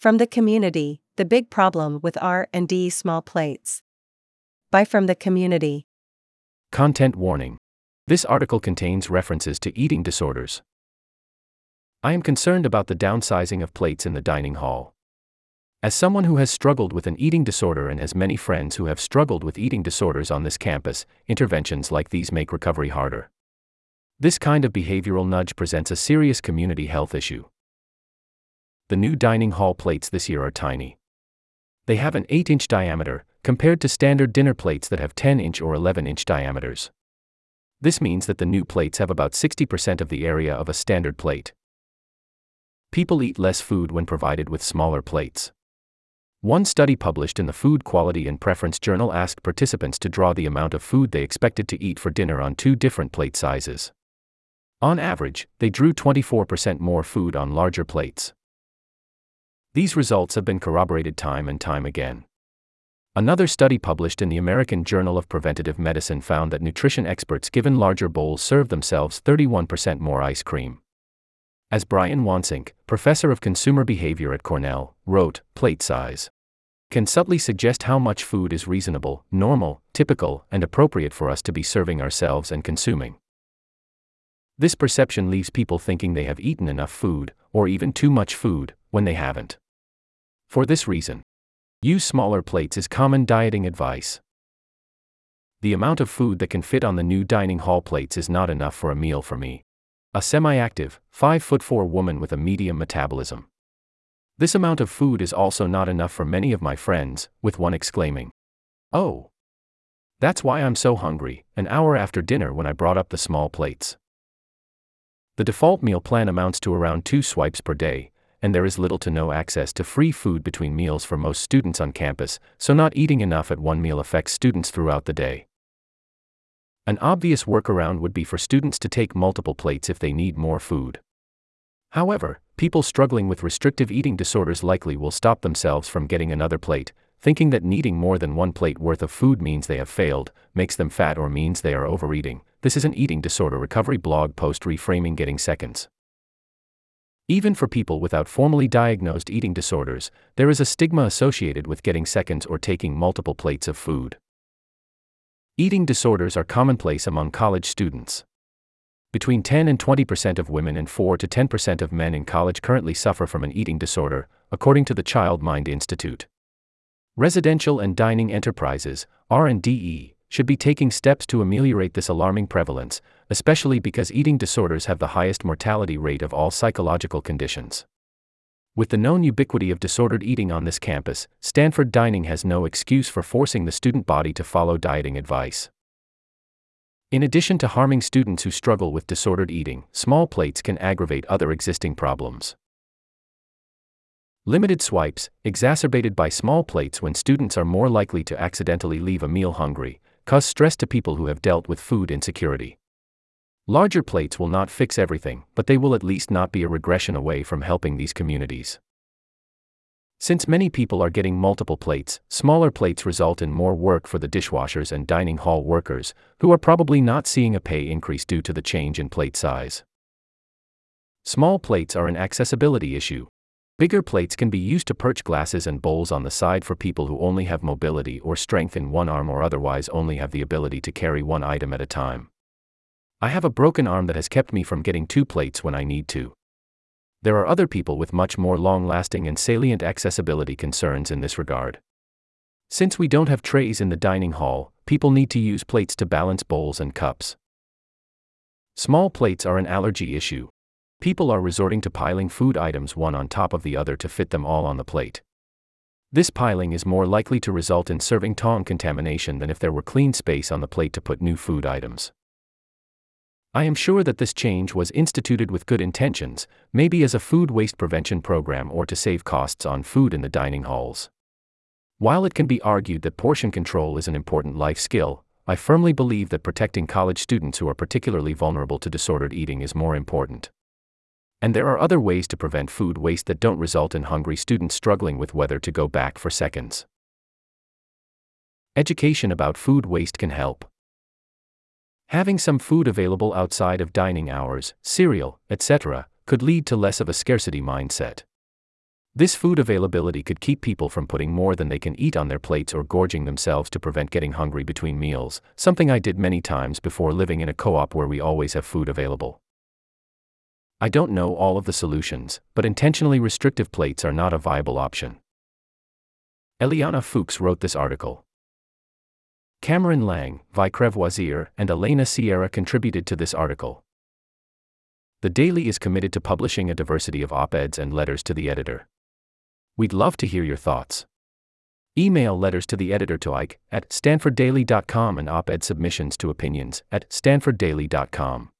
From the community, the big problem with R&DE's small plates. By from the community. Content warning. This article contains references to eating disorders. I am concerned about the downsizing of plates in the dining hall. As someone who has struggled with an eating disorder and has many friends who have struggled with eating disorders on this campus, interventions like these make recovery harder. This kind of behavioral nudge presents a serious community health issue. The new dining hall plates this year are tiny. They have an 8 inch diameter, compared to standard dinner plates that have 10 inch or 11 inch diameters. This means that the new plates have about 60% of the area of a standard plate. People eat less food when provided with smaller plates. One study published in the Food Quality and Preference Journal asked participants to draw the amount of food they expected to eat for dinner on two different plate sizes. On average, they drew 24% more food on larger plates. These results have been corroborated time and time again. Another study published in the American Journal of Preventive Medicine found that nutrition experts given larger bowls serve themselves 31% more ice cream. As Brian Wansink, professor of consumer behavior at Cornell, wrote, plate size can subtly suggest how much food is reasonable, normal, typical, and appropriate for us to be serving ourselves and consuming. This perception leaves people thinking they have eaten enough food, or even too much food, when they haven't. For this reason, use smaller plates is common dieting advice. The amount of food that can fit on the new dining hall plates is not enough for a meal for me a semi active, 5 foot 4 woman with a medium metabolism. This amount of food is also not enough for many of my friends, with one exclaiming, Oh! That's why I'm so hungry, an hour after dinner when I brought up the small plates. The default meal plan amounts to around two swipes per day, and there is little to no access to free food between meals for most students on campus, so not eating enough at one meal affects students throughout the day. An obvious workaround would be for students to take multiple plates if they need more food. However, people struggling with restrictive eating disorders likely will stop themselves from getting another plate, thinking that needing more than one plate worth of food means they have failed, makes them fat, or means they are overeating. This is an eating disorder recovery blog post reframing getting seconds. Even for people without formally diagnosed eating disorders, there is a stigma associated with getting seconds or taking multiple plates of food. Eating disorders are commonplace among college students. Between 10 and 20% of women and 4 to 10% of men in college currently suffer from an eating disorder, according to the Child Mind Institute. Residential and dining enterprises, R&DE, should be taking steps to ameliorate this alarming prevalence, especially because eating disorders have the highest mortality rate of all psychological conditions. With the known ubiquity of disordered eating on this campus, Stanford Dining has no excuse for forcing the student body to follow dieting advice. In addition to harming students who struggle with disordered eating, small plates can aggravate other existing problems. Limited swipes, exacerbated by small plates when students are more likely to accidentally leave a meal hungry, cause stress to people who have dealt with food insecurity. Larger plates will not fix everything, but they will at least not be a regression away from helping these communities. Since many people are getting multiple plates, smaller plates result in more work for the dishwashers and dining hall workers, who are probably not seeing a pay increase due to the change in plate size. Small plates are an accessibility issue. Bigger plates can be used to perch glasses and bowls on the side for people who only have mobility or strength in one arm or otherwise only have the ability to carry one item at a time. I have a broken arm that has kept me from getting two plates when I need to. There are other people with much more long lasting and salient accessibility concerns in this regard. Since we don't have trays in the dining hall, people need to use plates to balance bowls and cups. Small plates are an allergy issue. People are resorting to piling food items one on top of the other to fit them all on the plate. This piling is more likely to result in serving tongue contamination than if there were clean space on the plate to put new food items. I am sure that this change was instituted with good intentions, maybe as a food waste prevention program or to save costs on food in the dining halls. While it can be argued that portion control is an important life skill, I firmly believe that protecting college students who are particularly vulnerable to disordered eating is more important. And there are other ways to prevent food waste that don't result in hungry students struggling with whether to go back for seconds. Education about food waste can help. Having some food available outside of dining hours, cereal, etc., could lead to less of a scarcity mindset. This food availability could keep people from putting more than they can eat on their plates or gorging themselves to prevent getting hungry between meals, something I did many times before living in a co op where we always have food available. I don't know all of the solutions, but intentionally restrictive plates are not a viable option. Eliana Fuchs wrote this article. Cameron Lang, Vi Crevoisier, and Elena Sierra contributed to this article. The Daily is committed to publishing a diversity of op eds and letters to the editor. We'd love to hear your thoughts. Email letters to the editor to Ike at stanforddaily.com and op ed submissions to opinions at stanforddaily.com.